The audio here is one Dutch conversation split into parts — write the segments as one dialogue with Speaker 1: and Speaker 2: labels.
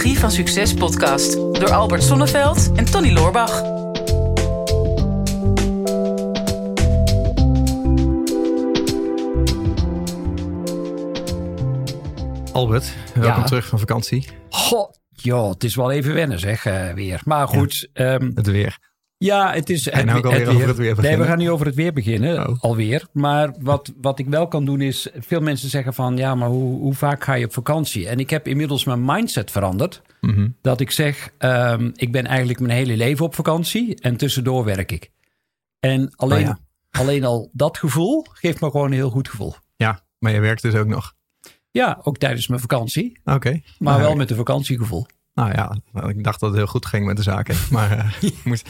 Speaker 1: Psychologie van Succes podcast door Albert Sonneveld en Tony Loorbach.
Speaker 2: Albert, welkom
Speaker 3: Ja.
Speaker 2: terug van vakantie.
Speaker 3: Goh, joh, het is wel even wennen zeg, eh, weer. Maar goed, ehm,
Speaker 2: Het weer.
Speaker 3: Ja, het is...
Speaker 2: En nou ook alweer over het weer
Speaker 3: Nee, we gaan nu over het weer beginnen,
Speaker 2: Oh.
Speaker 3: alweer. Maar wat, wat ik wel kan doen is, veel mensen zeggen van... ja, maar hoe, hoe vaak ga je op vakantie? En ik heb inmiddels mijn mindset veranderd.
Speaker 2: Mhm.
Speaker 3: Dat ik zeg, ehm, ik ben eigenlijk mijn hele leven op vakantie... en tussendoor werk ik. En alleen,
Speaker 2: Oh ja.
Speaker 3: alleen al dat gevoel geeft me gewoon een heel goed gevoel.
Speaker 2: Ja, maar je werkt dus ook nog.
Speaker 3: Ja, ook tijdens mijn vakantie,
Speaker 2: Oké.
Speaker 3: maar
Speaker 2: Nou,
Speaker 3: wel met een vakantiegevoel.
Speaker 2: Nou ja, ik dacht dat het heel goed ging met de zaken. Maar eh, je moet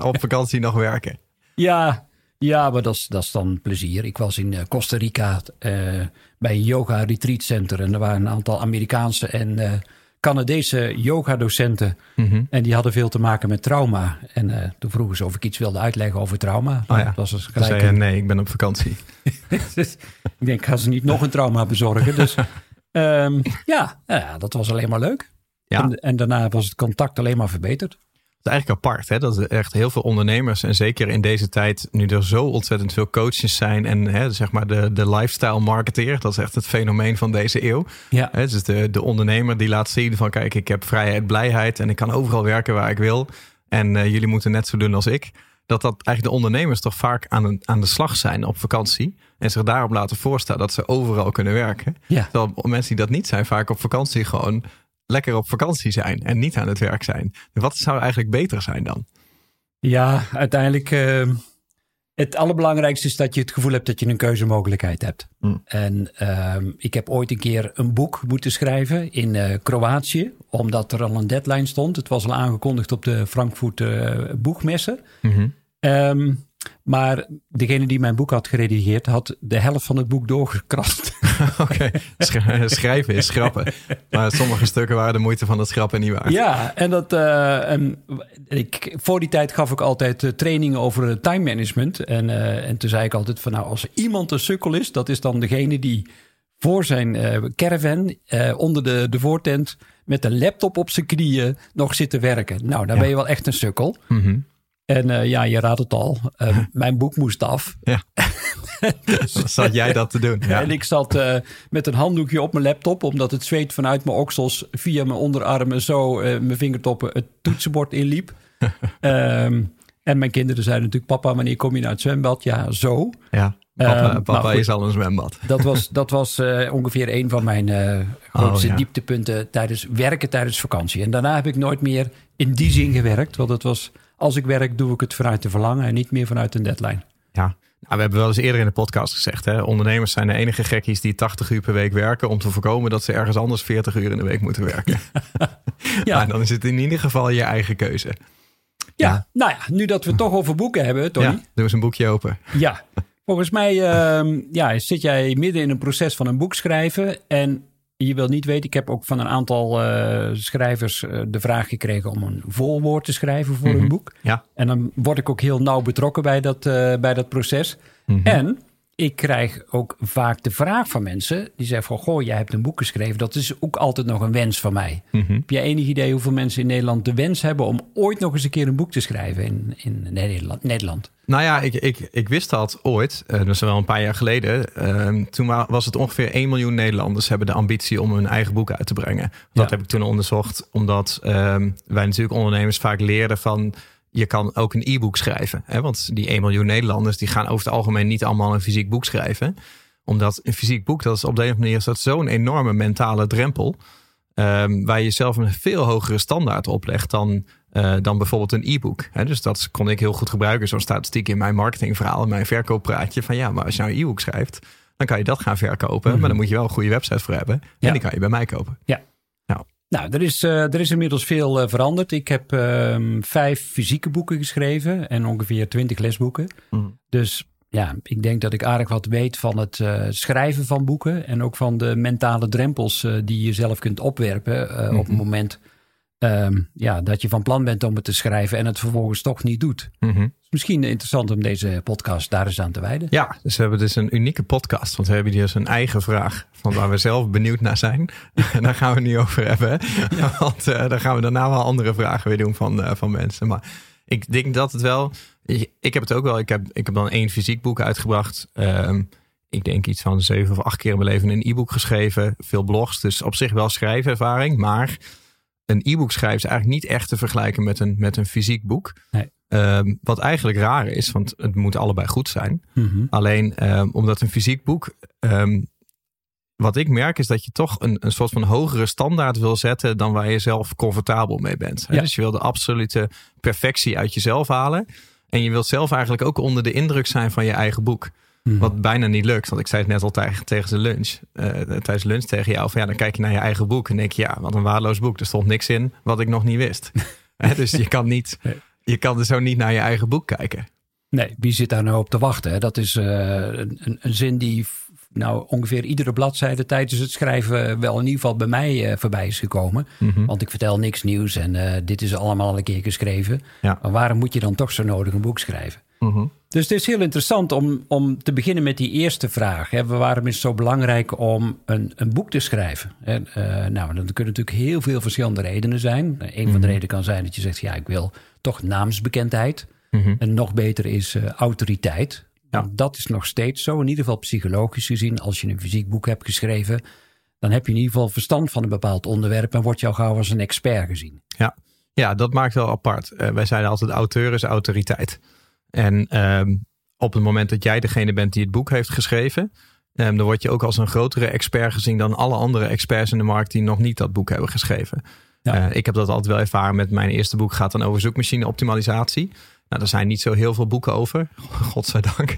Speaker 2: op vakantie nog werken.
Speaker 3: Ja, ja maar dat is, dat is dan plezier. Ik was in eh, Costa Rica eh, bij een yoga retreat center. En er waren een aantal Amerikaanse en eh, Canadese yoga-docenten.
Speaker 2: Mhm.
Speaker 3: En die hadden veel te maken met trauma. En eh, toen vroegen ze of ik iets wilde uitleggen over trauma.
Speaker 2: Oh ja.
Speaker 3: Dat was dus gelijk.
Speaker 2: zei je, nee, ik ben op vakantie.
Speaker 3: Dus ik denk, ik ga ze niet nog een trauma bezorgen. Dus ehm, ja, ja, dat was alleen maar leuk.
Speaker 2: Ja.
Speaker 3: En, en daarna was het contact alleen maar verbeterd.
Speaker 2: Het is eigenlijk apart, hè? dat er echt heel veel ondernemers, en zeker in deze tijd, nu er zo ontzettend veel coaches zijn en hè, zeg maar de, de lifestyle marketeer, dat is echt het fenomeen van deze eeuw.
Speaker 3: Ja,
Speaker 2: Hè, dus de, de ondernemer die laat zien van kijk, ik heb vrijheid, blijheid en ik kan overal werken waar ik wil. En eh, jullie moeten net zo doen als ik. Dat dat eigenlijk de ondernemers toch vaak aan, een, aan de slag zijn op vakantie. En zich daarop laten voorstellen dat ze overal kunnen werken.
Speaker 3: ja.
Speaker 2: Terwijl mensen die dat niet zijn, vaak op vakantie gewoon lekker op vakantie zijn. En niet aan het werk zijn. Wat zou eigenlijk beter zijn dan?
Speaker 3: Ja, uiteindelijk. eh, het allerbelangrijkste is dat je het gevoel hebt dat je een keuzemogelijkheid hebt.
Speaker 2: Mm.
Speaker 3: En ehm, ik heb ooit een keer een boek moeten schrijven in eh, Kroatië, omdat er al een deadline stond. Het was al aangekondigd op de Frankfurt eh, boekmessen.
Speaker 2: Mhm.
Speaker 3: Ehm, maar degene die mijn boek had geredigeerd, had de helft van het boek doorgekrast.
Speaker 2: Oké, Sch- schrijven is schrappen. Maar sommige stukken waren de moeite van het schrappen niet waard.
Speaker 3: Ja, en dat. eh, en ik, voor die tijd gaf ik altijd eh, trainingen over eh, time management. En, eh, en toen zei ik altijd van nou, als iemand een sukkel is, dat is dan degene die voor zijn eh, caravan eh, onder de, de voortent met een laptop op zijn knieën nog zit te werken. Nou, dan
Speaker 2: Ja.
Speaker 3: ben je wel echt een sukkel.
Speaker 2: Mhm.
Speaker 3: En eh, ja, je raadt het al. eh, mijn boek moest af.
Speaker 2: Ja. Wat zat jij dat te doen? Ja.
Speaker 3: En ik zat eh, met een handdoekje op mijn laptop, omdat het zweet vanuit mijn oksels via mijn onderarmen zo mijn vingertoppen het toetsenbord inliep. Ehm, en mijn kinderen zeiden natuurlijk: Papa, wanneer kom je naar het zwembad? Ja, zo.
Speaker 2: Ja, papa,
Speaker 3: Ehm,
Speaker 2: papa
Speaker 3: nou,
Speaker 2: is al een zwembad.
Speaker 3: Dat was, dat was ongeveer een van mijn grootste
Speaker 2: Oh, ja.
Speaker 3: dieptepunten tijdens werken tijdens vakantie. En daarna heb ik nooit meer in die zin gewerkt. Want het was, als ik werk, doe ik het vanuit de verlangen en niet meer vanuit een deadline.
Speaker 2: Ja. Nou, we hebben wel eens eerder in de podcast gezegd, hè, ondernemers zijn de enige gekkies die 80 uur per week werken om te voorkomen dat ze ergens anders 40 uur in de week moeten werken.
Speaker 3: Ja.
Speaker 2: Maar dan is het in ieder geval je eigen keuze.
Speaker 3: Ja,
Speaker 2: Ja.
Speaker 3: nou ja, nu dat we het toch over boeken hebben, Tony.
Speaker 2: Ja, doe eens een boekje open.
Speaker 3: Ja, volgens mij ehm, ja, zit jij midden in een proces van een boek schrijven. En je wil niet weten, ik heb ook van een aantal eh, schrijvers eh, de vraag gekregen om een voorwoord te schrijven voor
Speaker 2: Mhm.
Speaker 3: een boek.
Speaker 2: Ja.
Speaker 3: En dan word ik ook heel nauw betrokken bij dat, eh, bij dat proces.
Speaker 2: Mhm.
Speaker 3: En ik krijg ook vaak de vraag van mensen die zeggen van... goh, jij hebt een boek geschreven. Dat is ook altijd nog een wens van mij.
Speaker 2: Mhm.
Speaker 3: Heb jij enig idee hoeveel mensen in Nederland de wens hebben... om ooit nog eens een keer een boek te schrijven in, in Nederland? Nederland?
Speaker 2: Nou ja, ik, ik, ik wist dat ooit, eh, dat is wel een paar jaar geleden. Ehm, toen wa- was het ongeveer 1 miljoen Nederlanders hebben de ambitie om hun eigen boek uit te brengen. Dat
Speaker 3: Ja.
Speaker 2: heb ik toen onderzocht, omdat ehm, wij natuurlijk ondernemers vaak leerden van... je kan ook een e-book schrijven. Hè? Want die 1 miljoen Nederlanders die gaan over het algemeen niet allemaal een fysiek boek schrijven. Omdat een fysiek boek, dat is op de een of andere manier zo'n enorme mentale drempel... ehm, waar je jezelf een veel hogere standaard oplegt dan, eh, dan bijvoorbeeld een e-book. Hè, Dus dat kon ik heel goed gebruiken, zo'n statistiek in mijn marketingverhaal, in mijn verkooppraatje. Van ja, maar als je nou een e-book schrijft, dan kan je dat gaan verkopen.
Speaker 3: Mhm.
Speaker 2: Maar dan moet je wel een goede website voor hebben. En
Speaker 3: Ja.
Speaker 2: die kan je bij mij kopen.
Speaker 3: Nou, er is, eh, er is inmiddels veel eh, veranderd. Ik heb ehm, vijf fysieke boeken geschreven en ongeveer twintig lesboeken.
Speaker 2: Mhm.
Speaker 3: Dus ja, ik denk dat ik aardig wat weet van het eh, schrijven van boeken. En ook van de mentale drempels die je zelf kunt opwerpen op het
Speaker 2: Mhm.
Speaker 3: moment ehm, ja, dat je van plan bent om het te schrijven en het vervolgens toch niet doet.
Speaker 2: Mhm.
Speaker 3: Misschien interessant om deze podcast daar eens aan te wijden.
Speaker 2: Ja, dus we hebben dus een unieke podcast. Want we hebben hier dus een eigen vraag van waar we zelf benieuwd naar zijn. En daar gaan we het nu over hebben. Want uh, dan gaan we daarna wel andere vragen weer doen van, uh, van mensen. Maar ik denk dat het wel... Ik heb het ook wel. Ik heb, ik heb dan één fysiek boek uitgebracht. Um, ik denk iets van zeven of acht keer in mijn leven een e-book geschreven. Veel blogs. Dus op zich wel schrijvervaring. Maar een e-book schrijven is eigenlijk niet echt te vergelijken met een, met een fysiek boek.
Speaker 3: Nee.
Speaker 2: Um, wat eigenlijk raar is, want het moet allebei goed zijn. Mm -hmm. Alleen um, omdat een fysiek boek. Um, wat ik merk is dat je toch een, een soort van hogere standaard wil zetten dan waar je zelf comfortabel mee bent.
Speaker 3: Ja.
Speaker 2: Dus je wil de absolute perfectie uit jezelf halen. En je wilt zelf eigenlijk ook onder de indruk zijn van je eigen boek.
Speaker 3: Mhm.
Speaker 2: Wat bijna niet lukt. Want ik zei het net al tegen, tegen de lunch. Uh, tijdens lunch tegen jou. Van ja, dan kijk je naar je eigen boek. En denk je, ja, wat een waardeloos boek. Er stond niks in wat ik nog niet wist. dus je kan niet. Je kan er zo niet naar je eigen boek kijken.
Speaker 3: Nee, wie zit daar nou op te wachten? Hè? Dat is uh, een, een, zin die nou ongeveer iedere bladzijde tijdens het schrijven wel in ieder geval bij mij uh, voorbij is gekomen.
Speaker 2: Mhm.
Speaker 3: Want ik vertel niks nieuws en uh, dit is allemaal al een keer geschreven.
Speaker 2: Ja.
Speaker 3: Maar waarom moet je dan toch zo nodig een boek schrijven?
Speaker 2: Mm-hmm.
Speaker 3: Dus het is heel interessant om, om te beginnen met die eerste vraag. Hè. Waarom is het zo belangrijk om een, een boek te schrijven? En, uh, nou, er kunnen natuurlijk heel veel verschillende redenen zijn. Een van
Speaker 2: Mhm.
Speaker 3: de redenen kan zijn dat je zegt, ja, ik wil toch naamsbekendheid.
Speaker 2: Mhm.
Speaker 3: En nog beter is uh, autoriteit.
Speaker 2: Ja.
Speaker 3: Dat is nog steeds zo, in ieder geval psychologisch gezien. Als je een fysiek boek hebt geschreven, dan heb je in ieder geval verstand van een bepaald onderwerp en wordt jou gauw als een expert gezien.
Speaker 2: Ja, ja dat maakt wel apart. Uh, wij zeiden altijd, auteur is autoriteit. En um, op het moment dat jij degene bent die het boek heeft geschreven, um, dan word je ook als een grotere expert gezien dan alle andere experts in de markt die nog niet dat boek hebben geschreven.
Speaker 3: Ja.
Speaker 2: Uh, ik heb dat altijd wel ervaren met mijn eerste boek, gaat dan over zoekmachine optimalisatie. Nou, er zijn niet zo heel veel boeken over, godzijdank.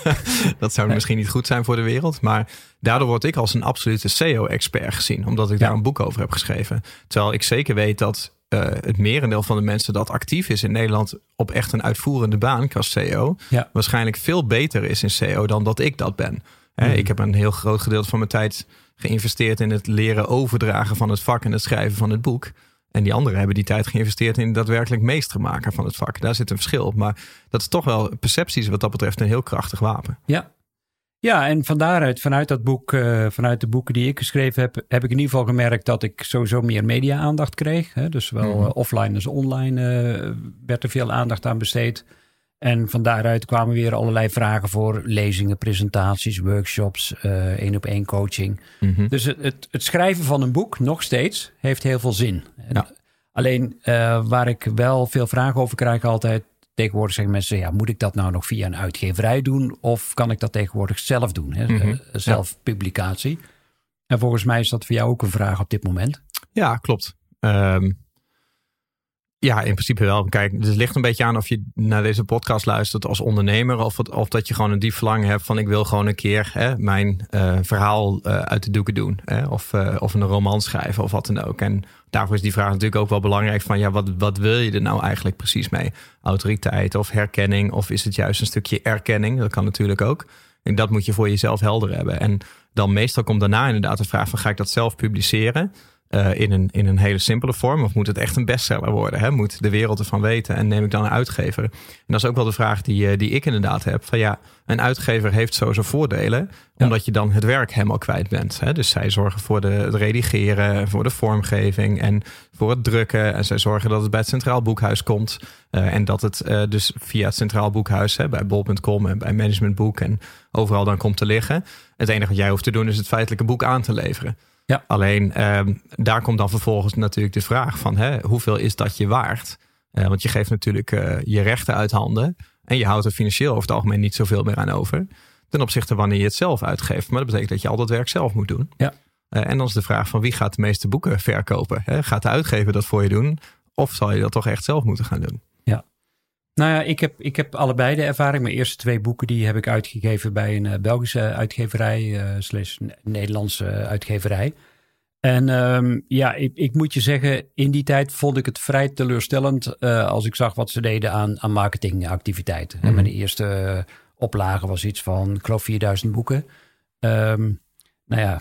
Speaker 2: dat zou nee. misschien niet goed zijn voor de wereld. Maar daardoor word ik als een absolute SEO-expert gezien, omdat ik
Speaker 3: Ja.
Speaker 2: daar een boek over heb geschreven. Terwijl ik zeker weet dat het merendeel van de mensen dat actief is in Nederland op echt een uitvoerende baan als CEO,
Speaker 3: Ja.
Speaker 2: waarschijnlijk veel beter is in SEO dan dat ik dat ben. Hè,
Speaker 3: Mhm.
Speaker 2: Ik heb een heel groot gedeelte van mijn tijd geïnvesteerd in het leren overdragen van het vak en het schrijven van het boek. En die anderen hebben die tijd geïnvesteerd in daadwerkelijk meester maken van het vak. Daar zit een verschil op. Maar dat is toch wel percepties wat dat betreft een heel krachtig wapen.
Speaker 3: Ja. Ja, en van daaruit, vanuit dat boek, uh, vanuit de boeken die ik geschreven heb, heb ik in ieder geval gemerkt dat ik sowieso meer media-aandacht kreeg. Hè? Dus wel
Speaker 2: Mhm.
Speaker 3: uh, offline als online uh, werd er veel aandacht aan besteed. En van daaruit kwamen weer allerlei vragen voor lezingen, presentaties, workshops, één op één coaching.
Speaker 2: Mhm.
Speaker 3: Dus het, het, het, schrijven van een boek, nog steeds, heeft heel veel zin.
Speaker 2: Ja.
Speaker 3: Alleen waar ik wel veel vragen over krijg altijd, tegenwoordig zeggen mensen, ja, moet ik dat nou nog via een uitgeverij doen? Of kan ik dat tegenwoordig zelf doen? Hè?
Speaker 2: Mhm.
Speaker 3: Uh, zelfpublicatie. En volgens mij is dat voor jou ook een vraag op dit moment.
Speaker 2: Ja, klopt. Um, ja, in principe wel. Kijk, het ligt een beetje aan of je naar deze podcast luistert als ondernemer. Of, of dat je gewoon een diep verlangen hebt van ik wil gewoon een keer hè, mijn uh, verhaal uh, uit de doeken doen. Hè, of, uh, of een roman schrijven of wat dan ook. En daarvoor is die vraag natuurlijk ook wel belangrijk van ja, wat, wat wil je er nou eigenlijk precies mee? Autoriteit of herkenning of is het juist een stukje erkenning? Dat kan natuurlijk ook. En dat moet je voor jezelf helder hebben. En dan meestal komt daarna inderdaad de vraag van ga ik dat zelf publiceren? Uh, in, een, in een hele simpele vorm? Of moet het echt een bestseller worden? Hè? Moet de wereld ervan weten? En neem ik dan een uitgever? En dat is ook wel de vraag die, uh, die ik inderdaad heb. Van ja, een uitgever heeft sowieso voordelen.
Speaker 3: Ja.
Speaker 2: Omdat je dan het werk helemaal kwijt bent. Hè? Dus zij zorgen voor de, het redigeren, voor de vormgeving en voor het drukken. En zij zorgen dat het bij het Centraal Boekhuis komt. Uh, en dat het dus via het Centraal Boekhuis, hè, bij bol.com en bij Managementboek en overal dan komt te liggen. Het enige wat jij hoeft te doen is het feitelijke boek aan te leveren.
Speaker 3: Ja.
Speaker 2: Alleen um, daar komt dan vervolgens natuurlijk de vraag van hè, hoeveel is dat je waard? Uh, want je geeft natuurlijk uh, je rechten uit handen en je houdt er financieel over het algemeen niet zoveel meer aan over. Ten opzichte wanneer je het zelf uitgeeft. Maar dat betekent dat je al dat werk zelf moet doen.
Speaker 3: Ja.
Speaker 2: Uh, en dan is de vraag van wie gaat de meeste boeken verkopen? Hè? Gaat de uitgever dat voor je doen? Of zal je dat toch echt zelf moeten gaan doen?
Speaker 3: Nou ja, ik heb, ik heb allebei de ervaring. Mijn eerste twee boeken die heb ik uitgegeven bij een uh, Belgische uitgeverij, uh, slash Nederlandse uitgeverij. En um, ja, ik, ik, moet je zeggen, in die tijd vond ik het vrij teleurstellend uh, als ik zag wat ze deden aan, aan marketingactiviteiten.
Speaker 2: Mhm.
Speaker 3: Mm. En mijn eerste oplage was iets van, ik geloof 4000 boeken. Um, nou ja,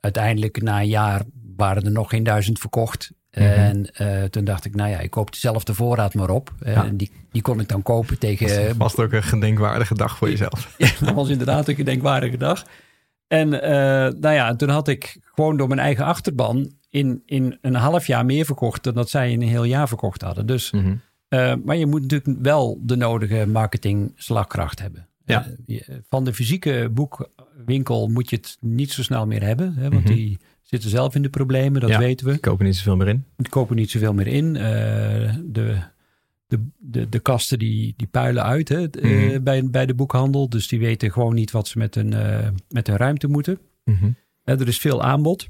Speaker 3: uiteindelijk na een jaar waren er nog geen duizend verkocht. En uh, toen dacht ik, nou ja, ik koop dezelfde voorraad maar op. Ja. En die, die kon ik dan kopen tegen...
Speaker 2: Was ook een gedenkwaardige dag voor jezelf.
Speaker 3: Ja, dat was inderdaad een gedenkwaardige dag. En uh, nou ja, toen had ik gewoon door mijn eigen achterban in, in een half jaar meer verkocht dan dat zij in een heel jaar verkocht hadden. Dus, mm -hmm. uh, maar je moet natuurlijk wel de nodige marketing slagkracht hebben.
Speaker 2: Ja.
Speaker 3: Van de fysieke boekwinkel moet je het niet zo snel meer hebben, hè, want mm -hmm. die zitten zelf in de problemen, dat
Speaker 2: ja,
Speaker 3: weten we.
Speaker 2: Die kopen niet zoveel meer in.
Speaker 3: Die kopen niet zoveel meer in. Uh, de, de, de, de kasten die, die puilen uit hè, mm -hmm. bij, bij de boekhandel. Dus die weten gewoon niet wat ze met hun, met hun ruimte moeten.
Speaker 2: -hmm.
Speaker 3: er is veel aanbod.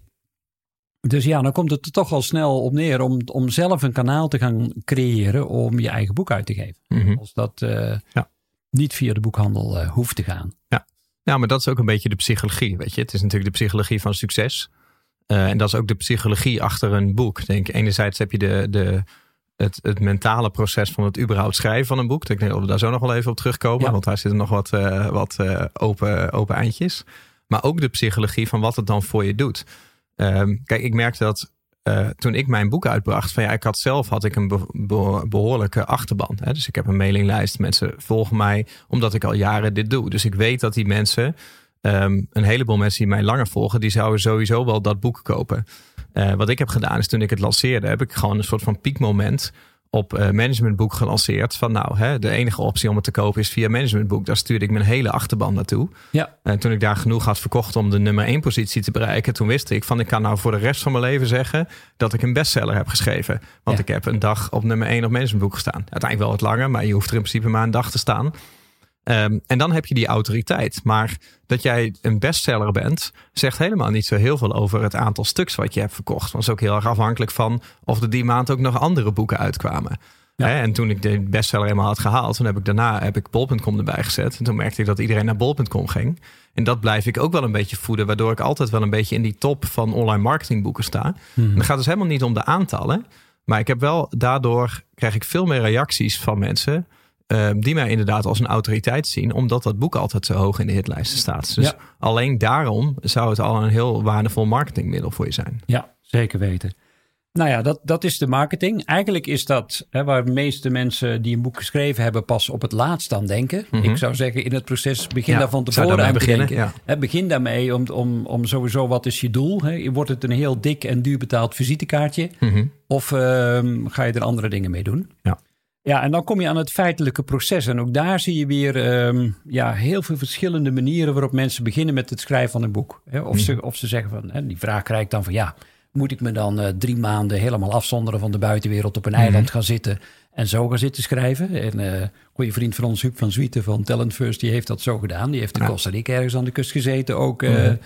Speaker 3: Dus ja, dan komt het er toch al snel op neer om, om zelf een kanaal te gaan creëren om je eigen boek uit te geven.
Speaker 2: Mhm.
Speaker 3: Mm -hmm. Als dat
Speaker 2: ja.
Speaker 3: niet via de boekhandel hoeft te gaan.
Speaker 2: Ja. ja, maar dat is ook een beetje de psychologie. Weet je? Het is natuurlijk de psychologie van succes. Uh, en dat is ook de psychologie achter een boek. Denk, enerzijds heb je de, de, het, het mentale proces van het überhaupt schrijven van een boek. Ik denk dat we daar zo nog wel even op terugkomen.
Speaker 3: Ja.
Speaker 2: Want daar zitten nog wat, wat open, open eindjes. Maar ook de psychologie van wat het dan voor je doet. Um, kijk, ik merkte dat uh, toen ik mijn boek uitbracht, van ja, ik had zelf had ik een be be behoorlijke achterban. Hè? Dus ik heb een mailinglijst. Mensen volgen mij omdat ik al jaren dit doe. Dus ik weet dat die mensen, um, een heleboel mensen die mij langer volgen, die zouden sowieso wel dat boek kopen. Uh, wat ik heb gedaan is toen ik het lanceerde, heb ik gewoon een soort van piekmoment op uh, managementboek gelanceerd. Van nou, hè, de enige optie om het te kopen is via managementboek. Daar stuurde ik mijn hele achterban naartoe.
Speaker 3: Ja.
Speaker 2: En toen ik daar genoeg had verkocht om de nummer één positie te bereiken, toen wist ik van ik kan nou voor de rest van mijn leven zeggen dat ik een bestseller heb geschreven. Want
Speaker 3: Ja.
Speaker 2: ik heb een dag op nummer één op managementboek gestaan. Uiteindelijk wel wat langer, maar je hoeft er in principe maar een dag te staan. Um, en dan heb je die autoriteit. Maar dat jij een bestseller bent, zegt helemaal niet zo heel veel over het aantal stuks wat je hebt verkocht. Want dat is ook heel erg afhankelijk van of er die maand ook nog andere boeken uitkwamen.
Speaker 3: Ja.
Speaker 2: Hè, en toen ik de bestseller helemaal had gehaald, toen heb ik daarna heb ik bol.com erbij gezet. En toen merkte ik dat iedereen naar bol.com ging. En dat blijf ik ook wel een beetje voeden, waardoor ik altijd wel een beetje in die top van online marketingboeken sta. En het gaat dus helemaal niet om de aantallen. Maar ik heb wel, daardoor krijg ik veel meer reacties van mensen. Um, die mij inderdaad als een autoriteit zien, omdat dat boek altijd zo hoog in de hitlijsten staat. Dus
Speaker 3: Ja.
Speaker 2: alleen daarom zou het al een heel waardevol marketingmiddel voor je zijn.
Speaker 3: Ja, zeker weten. Nou ja, dat, dat is de marketing. Eigenlijk is dat hè, waar de meeste mensen die een boek geschreven hebben pas op het laatst aan denken.
Speaker 2: Mhm.
Speaker 3: Ik zou zeggen, in het proces begin
Speaker 2: Ja,
Speaker 3: daar van tevoren aan te
Speaker 2: beginnen,
Speaker 3: denken. Hè, begin daarmee om, om, om sowieso wat is je doel. Hè? Wordt het een heel dik en duur betaald visitekaartje?
Speaker 2: Mhm.
Speaker 3: Of ehm, ga je er andere dingen mee doen?
Speaker 2: Ja.
Speaker 3: Ja, en dan kom je aan het feitelijke proces. En ook daar zie je weer ehm, ja, heel veel verschillende manieren waarop mensen beginnen met het schrijven van een boek. Of, ze, of ze zeggen van, hè, die vraag krijg ik dan van ja, moet ik me dan eh, drie maanden helemaal afzonderen van de buitenwereld op een eiland gaan zitten en zo gaan zitten schrijven? En eh, een goede vriend van ons, Huub van Zwieten van Talent First, die heeft dat zo gedaan. Die heeft in
Speaker 2: Ja.
Speaker 3: Costa Rica ergens aan de kust gezeten, ook
Speaker 2: Mhm.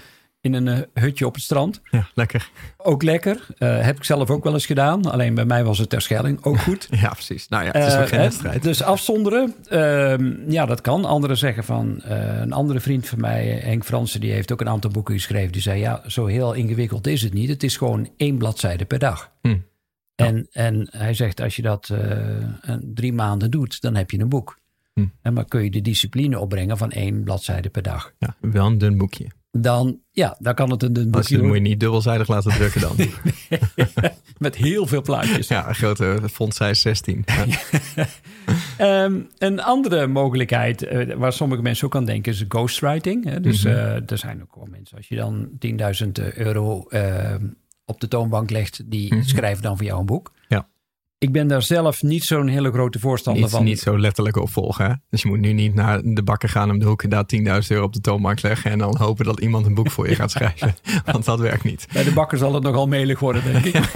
Speaker 3: In een eh, hutje op het strand.
Speaker 2: Ja, lekker.
Speaker 3: Ook lekker. Eh, heb ik zelf ook wel eens gedaan. Alleen bij mij was het ter Schelling ook goed.
Speaker 2: Ja, precies. Nou ja, het is ook
Speaker 3: Eh,
Speaker 2: geen wedstrijd.
Speaker 3: Dus afzonderen, ehm, ja, dat kan. Anderen zeggen van, een andere vriend van mij, Henk Fransen, die heeft ook een aantal boeken geschreven. Die zei, ja, zo heel ingewikkeld is het niet. Het is gewoon één bladzijde per dag.
Speaker 2: Hm.
Speaker 3: En, en hij zegt, als je dat drie maanden doet, dan heb je een boek.
Speaker 2: Hm.
Speaker 3: En maar kun je de discipline opbrengen van één bladzijde per dag.
Speaker 2: Ja, wel een dun boekje.
Speaker 3: Dan, ja, dan kan het een dun boekje
Speaker 2: je het moet je niet dubbelzijdig laten drukken dan.
Speaker 3: Met heel veel plaatjes.
Speaker 2: ja, een grote font size 16. Ja.
Speaker 3: Ehm, een andere mogelijkheid eh, waar sommige mensen ook aan denken is ghostwriting. Hè? Dus
Speaker 2: Mhm.
Speaker 3: eh, er zijn ook wel mensen, als je dan 10.000 euro eh, op de toonbank legt, die
Speaker 2: Mhm.
Speaker 3: schrijven dan voor jou een boek. Ik ben daar zelf niet zo'n hele grote voorstander
Speaker 2: Niet,
Speaker 3: van.
Speaker 2: niet zo letterlijk opvolgen. Hè? Dus je moet nu niet naar de bakker gaan om de hoek en daar 10.000 euro op de toonbank leggen. En dan hopen dat iemand een boek voor je gaat schrijven. Want dat werkt niet.
Speaker 3: Bij de bakker zal het nogal melig worden, denk ik.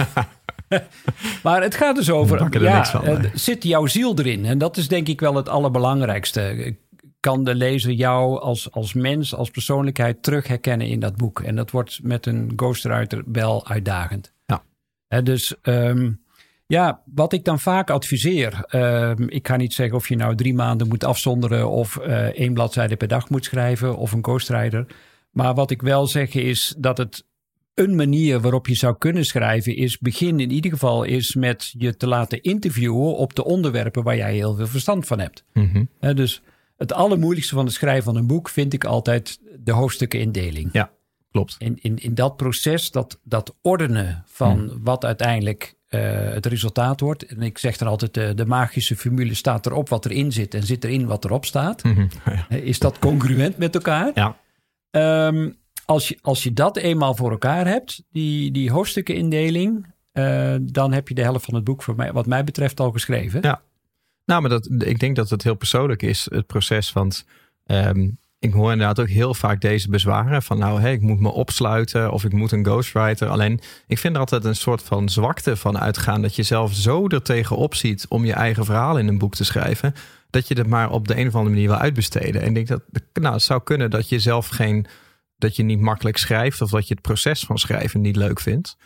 Speaker 3: maar het gaat dus over,
Speaker 2: er
Speaker 3: ja,
Speaker 2: niks van,
Speaker 3: eh, zit jouw ziel erin? En dat is denk ik wel het allerbelangrijkste. Kan de lezer jou als, als mens, als persoonlijkheid terug herkennen in dat boek? En dat wordt met een ghostwriter wel uitdagend.
Speaker 2: Ja.
Speaker 3: Dus ehm, ja, wat ik dan vaak adviseer. ehm, ik ga niet zeggen of je nou drie maanden moet afzonderen of eh, één bladzijde per dag moet schrijven of een ghostwriter. Maar wat ik wel zeg is dat het een manier waarop je zou kunnen schrijven is begin in ieder geval is met je te laten interviewen op de onderwerpen waar jij heel veel verstand van hebt.
Speaker 2: Mhm.
Speaker 3: Dus het allermoeilijkste van het schrijven van een boek vind ik altijd de hoofdstukken-indeling.
Speaker 2: Ja, klopt.
Speaker 3: In, in, in dat proces, dat, dat ordenen van wat uiteindelijk eh, het resultaat wordt. En ik zeg dan altijd, de, de magische formule staat erop wat erin zit en zit erin wat erop staat.
Speaker 2: Mhm. Ja.
Speaker 3: Eh, Is dat congruent met elkaar?
Speaker 2: Ja.
Speaker 3: Ehm, als, je, als je dat eenmaal voor elkaar hebt, die, die hoofdstukken-indeling, eh, dan heb je de helft van het boek, voor mij, wat mij betreft, al geschreven.
Speaker 2: Ja. Nou, maar dat, ik denk dat het heel persoonlijk is, het proces. Want ehm, ik hoor inderdaad ook heel vaak deze bezwaren. Van nou, hey, ik moet me opsluiten of ik moet een ghostwriter. Alleen, ik vind er altijd een soort van zwakte van uitgaan. Dat je zelf zo er tegenop ziet om je eigen verhaal in een boek te schrijven. Dat je het maar op de een of andere manier wil uitbesteden. En ik denk dat nou, het zou kunnen dat je zelf geen... Dat je niet makkelijk schrijft of dat je het proces van schrijven niet leuk vindt.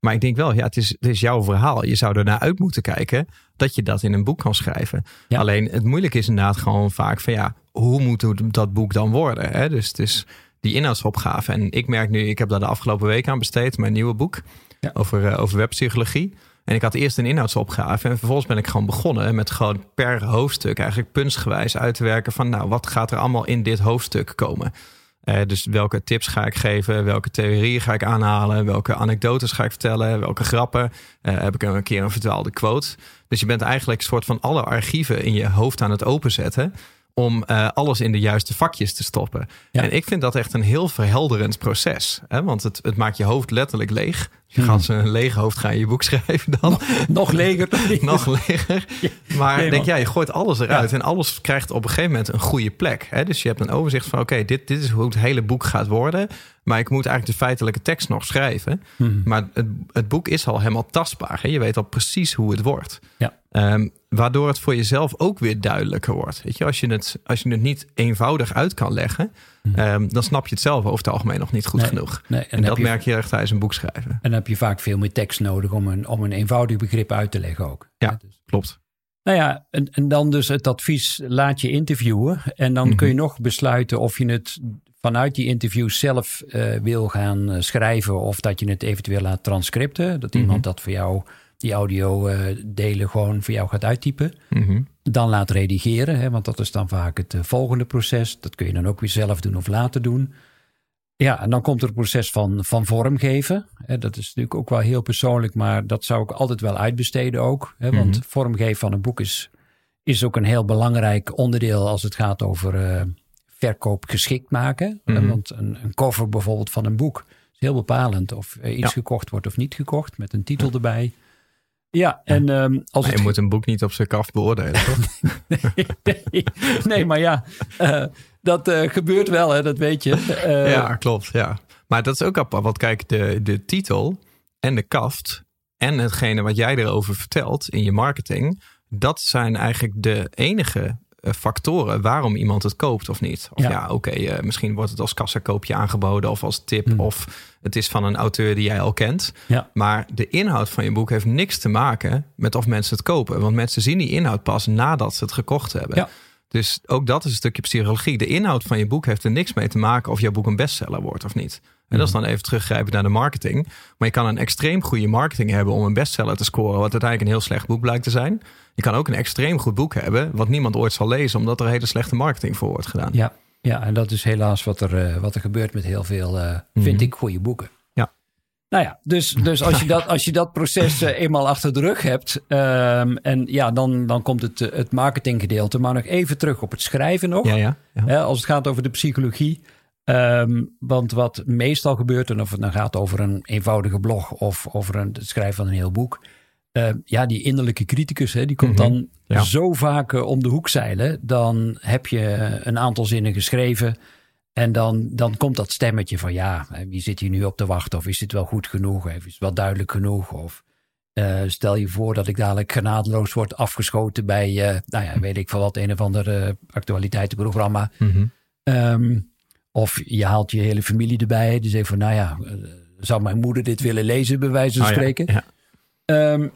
Speaker 2: Maar ik denk wel, ja, het is, het is jouw verhaal. Je zou ernaar uit moeten kijken dat je dat in een boek kan schrijven.
Speaker 3: Ja.
Speaker 2: Alleen het moeilijke is inderdaad gewoon vaak van ja, hoe moet dat boek dan worden? Hè? Dus het is die inhoudsopgave. En ik merk nu, ik heb daar de afgelopen week aan besteed, mijn nieuwe boek
Speaker 3: Ja.
Speaker 2: over, eh, over webpsychologie. En ik had eerst een inhoudsopgave en vervolgens ben ik gewoon begonnen met gewoon per hoofdstuk eigenlijk puntsgewijs uit te werken van nou, wat gaat er allemaal in dit hoofdstuk komen? Eh, dus welke tips ga ik geven? Welke theorieën ga ik aanhalen? Welke anekdotes ga ik vertellen? Welke grappen? Eh, heb ik een keer een verdwaalde quote? Dus je bent eigenlijk een soort van alle archieven in je hoofd aan het openzetten. Om eh, alles in de juiste vakjes te stoppen.
Speaker 3: Ja.
Speaker 2: En ik vind dat echt een heel verhelderend proces. Hè? Want het, het maakt je hoofd letterlijk leeg. Je gaat een leeg hoofd ga je je boek schrijven dan.
Speaker 3: Nog leger.
Speaker 2: nog leger. Maar
Speaker 3: Nee,
Speaker 2: denk jij, je gooit alles eruit. En alles krijgt op een gegeven moment een goede plek. Hè? Dus je hebt een overzicht van, oké, dit, dit is hoe het hele boek gaat worden. Maar ik moet eigenlijk de feitelijke tekst nog schrijven.
Speaker 3: Mhm.
Speaker 2: Maar het, het boek is al helemaal tastbaar. Hè? Je weet al precies hoe het wordt.
Speaker 3: Ja.
Speaker 2: Ehm, waardoor het voor jezelf ook weer duidelijker wordt. Weet je, als, je het, als je het niet eenvoudig uit kan leggen, ehm, dan snap je het zelf over het algemeen nog niet goed
Speaker 3: Mhm. Nee,
Speaker 2: genoeg.
Speaker 3: nee, en
Speaker 2: dat
Speaker 3: je-
Speaker 2: merk je echt tijdens een boek schrijven.
Speaker 3: En dan heb je vaak veel meer tekst nodig om een, om een eenvoudig begrip uit te leggen ook.
Speaker 2: Ja.
Speaker 3: Dus,
Speaker 2: Klopt.
Speaker 3: nou ja, en, en dan dus het advies laat je interviewen. En dan
Speaker 2: Mhm.
Speaker 3: kun je nog besluiten of je het vanuit die interview zelf eh, wil gaan eh, schrijven. Of dat je het eventueel laat transcripten. Dat iemand
Speaker 2: Mhm.
Speaker 3: dat voor jou, die audio eh, delen gewoon voor jou gaat uittypen.
Speaker 2: Mhm.
Speaker 3: Dan laat redigeren, hè, want dat is dan vaak het eh, volgende proces. Dat kun je dan ook weer zelf doen of laten doen. Ja, en dan komt er het proces van, van vormgeven. Hè, dat is natuurlijk ook wel heel persoonlijk, maar dat zou ik altijd wel uitbesteden ook. Hè, want
Speaker 2: Mhm.
Speaker 3: vormgeven van een boek is, is ook een heel belangrijk onderdeel als het gaat over eh, verkoop geschikt maken.
Speaker 2: Mhm.
Speaker 3: want een, een cover bijvoorbeeld van een boek is heel bepalend of iets
Speaker 2: Ja.
Speaker 3: gekocht wordt of niet gekocht, met een titel erbij. Ja, en ehm, als het
Speaker 2: je moet een boek niet op zijn kaft beoordelen, toch?
Speaker 3: nee, nee, maar ja, eh, dat eh, gebeurt wel, hè, dat weet je. Eh,
Speaker 2: ja, klopt. Ja. Maar dat is ook apart. Want kijk, de, de titel en de kaft en hetgene wat jij erover vertelt in je marketing, dat zijn eigenlijk de enige factoren waarom iemand het koopt of niet. Of
Speaker 3: Ja.
Speaker 2: ja, oké, eh, misschien wordt het als kassakoopje aangeboden of als tip
Speaker 3: Hmm.
Speaker 2: of het is van een auteur die jij al kent.
Speaker 3: Ja.
Speaker 2: Maar de inhoud van je boek heeft niks te maken met of mensen het kopen. Want mensen zien die inhoud pas nadat ze het gekocht hebben.
Speaker 3: Ja.
Speaker 2: Dus ook dat is een stukje psychologie. De inhoud van je boek heeft er niks mee te maken of jouw boek een bestseller wordt of niet. En dat is dan even teruggrijpen naar de marketing. Maar je kan een extreem goede marketing hebben om een bestseller te scoren, wat uiteindelijk een heel slecht boek blijkt te zijn. Je kan ook een extreem goed boek hebben, wat niemand ooit zal lezen, omdat er hele slechte marketing voor wordt gedaan.
Speaker 3: Ja, ja, en dat is helaas wat er, eh, wat er gebeurt met heel veel, eh, vind
Speaker 2: Mhm.
Speaker 3: ik, goede boeken.
Speaker 2: Ja.
Speaker 3: Nou ja, dus, dus als, je dat, als je dat proces eh, eenmaal achter de rug hebt, ehm, en ja, dan, dan komt het, het marketinggedeelte. Maar nog even terug op het schrijven nog.
Speaker 2: Ja, ja. ja.
Speaker 3: Hè, als het gaat over de psychologie. Ehm, want wat meestal gebeurt, en of het nou gaat over een eenvoudige blog of over een, het schrijven van een heel boek. eh, ja, die innerlijke criticus, hè, die komt
Speaker 2: Mhm.
Speaker 3: dan
Speaker 2: Ja.
Speaker 3: zo vaak eh, om de hoek zeilen. Dan heb je een aantal zinnen geschreven. En dan, dan komt dat stemmetje van ja, hè, wie zit hier nu op te wachten? Of is dit wel goed genoeg? Of is het wel duidelijk genoeg? Of eh, stel je voor dat ik dadelijk genadeloos word afgeschoten bij, eh, nou ja, weet ik van wat, een of ander eh, actualiteitenprogramma. Ehm, of je haalt je hele familie erbij. Die zegt van, nou ja, eh, zou mijn moeder dit willen lezen, bij wijze van
Speaker 2: Oh ja,
Speaker 3: spreken?
Speaker 2: ja.
Speaker 3: Ehm,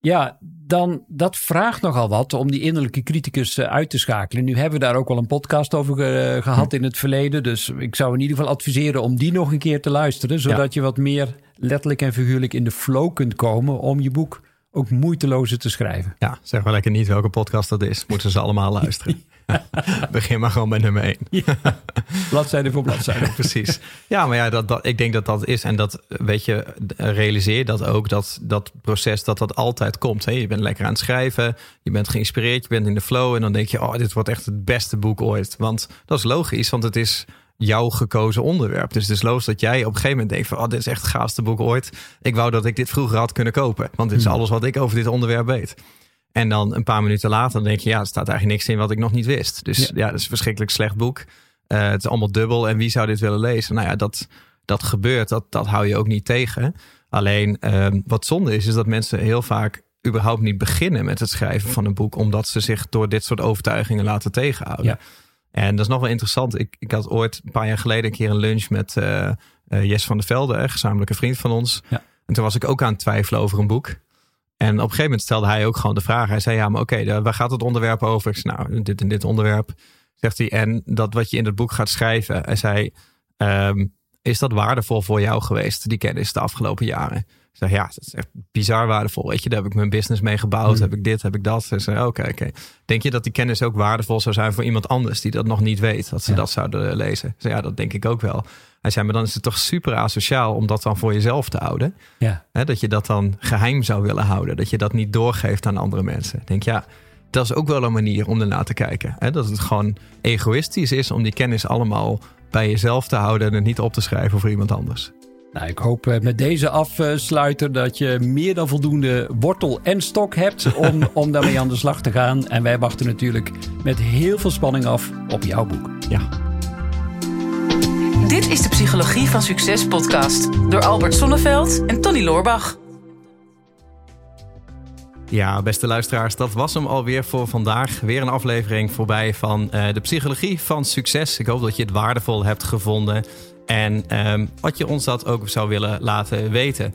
Speaker 3: ja, dan dat vraagt nogal wat om die innerlijke criticus eh, uit te schakelen. Nu hebben we daar ook wel een podcast over ge-
Speaker 2: Hm.
Speaker 3: gehad in het verleden. Dus ik zou in ieder geval adviseren om die nog een keer te luisteren. Zodat je wat meer letterlijk en figuurlijk in de flow kunt komen om je boek ook moeitelozer te schrijven.
Speaker 2: Ja, zeg maar lekker niet welke podcast dat is. Moeten ze allemaal luisteren. Begin maar gewoon bij nummer één.
Speaker 3: Ja, bladzijde voor bladzijde.
Speaker 2: Precies. Ja, maar ja, dat, dat, ik denk dat dat is. En dat, weet je, realiseer dat ook. Dat dat proces, dat dat altijd komt. Hè? Je bent lekker aan het schrijven. Je bent geïnspireerd. Je bent in de flow. En dan denk je, oh, dit wordt echt het beste boek ooit. Want dat is logisch, want het is jouw gekozen onderwerp. Dus het is logisch dat jij op een gegeven moment denkt van... oh, dit is echt het gaafste boek ooit. Ik wou dat ik dit vroeger had kunnen kopen. Want dit is hmm. alles wat ik over dit onderwerp weet. En dan een paar minuten later denk je... ja, er staat eigenlijk niks in wat ik nog niet wist. Dus ja, ja dat is een verschrikkelijk slecht boek. Uh, het is allemaal dubbel en wie zou dit willen lezen? Nou ja, dat, dat gebeurt, dat, dat hou je ook niet tegen. Alleen uh, wat zonde is, is dat mensen heel vaak überhaupt niet beginnen met het schrijven van een boek... omdat ze zich door dit soort overtuigingen laten tegenhouden. Ja. En dat is nog wel interessant. Ik, ik had ooit een paar jaar geleden een keer een lunch met uh, Jes van der Velde, een gezamenlijke vriend van ons. Ja. En toen was ik ook aan het twijfelen over een boek. En op een gegeven moment stelde hij ook gewoon de vraag. Hij zei, ja, maar oké, waar gaat het onderwerp over? Ik zei, nou, dit en dit onderwerp. Zegt hij, en dat wat je in het boek gaat schrijven. Hij zei, um, is dat waardevol voor jou geweest, die kennis de afgelopen jaren? Zeg, ja, dat is echt bizar waardevol. Weet je, daar heb ik mijn business mee gebouwd. Hmm. Heb ik dit, heb ik dat. Ze zei, oké, oké. Denk je dat die kennis ook waardevol zou zijn voor iemand anders die dat nog niet weet? Dat ze dat zouden lezen? Zei, ja, dat denk ik ook wel. Hij zei, maar dan is het toch super asociaal om dat dan voor jezelf te houden. Ja. dat je dat dan geheim zou willen houden. Dat je dat niet doorgeeft aan andere mensen. Ik denk, ja, dat is ook wel een manier om ernaar te kijken. dat het gewoon egoïstisch is om die kennis allemaal bij jezelf te houden en het niet op te schrijven voor iemand anders.
Speaker 3: Nou, ik hoop eh, met deze afsluiter dat je meer dan voldoende wortel en stok hebt om, om daarmee aan de slag te gaan. En wij wachten natuurlijk met heel veel spanning af op jouw boek.
Speaker 2: Ja.
Speaker 1: Dit is de Psychologie van Succes podcast door Albert Sonneveld en Tony Loorbach.
Speaker 2: Ja, beste luisteraars, dat was hem alweer voor vandaag. Weer een aflevering voorbij van uh, de Psychologie van Succes. Ik hoop dat je het waardevol hebt gevonden. En um, wat je ons dat ook zou willen laten weten.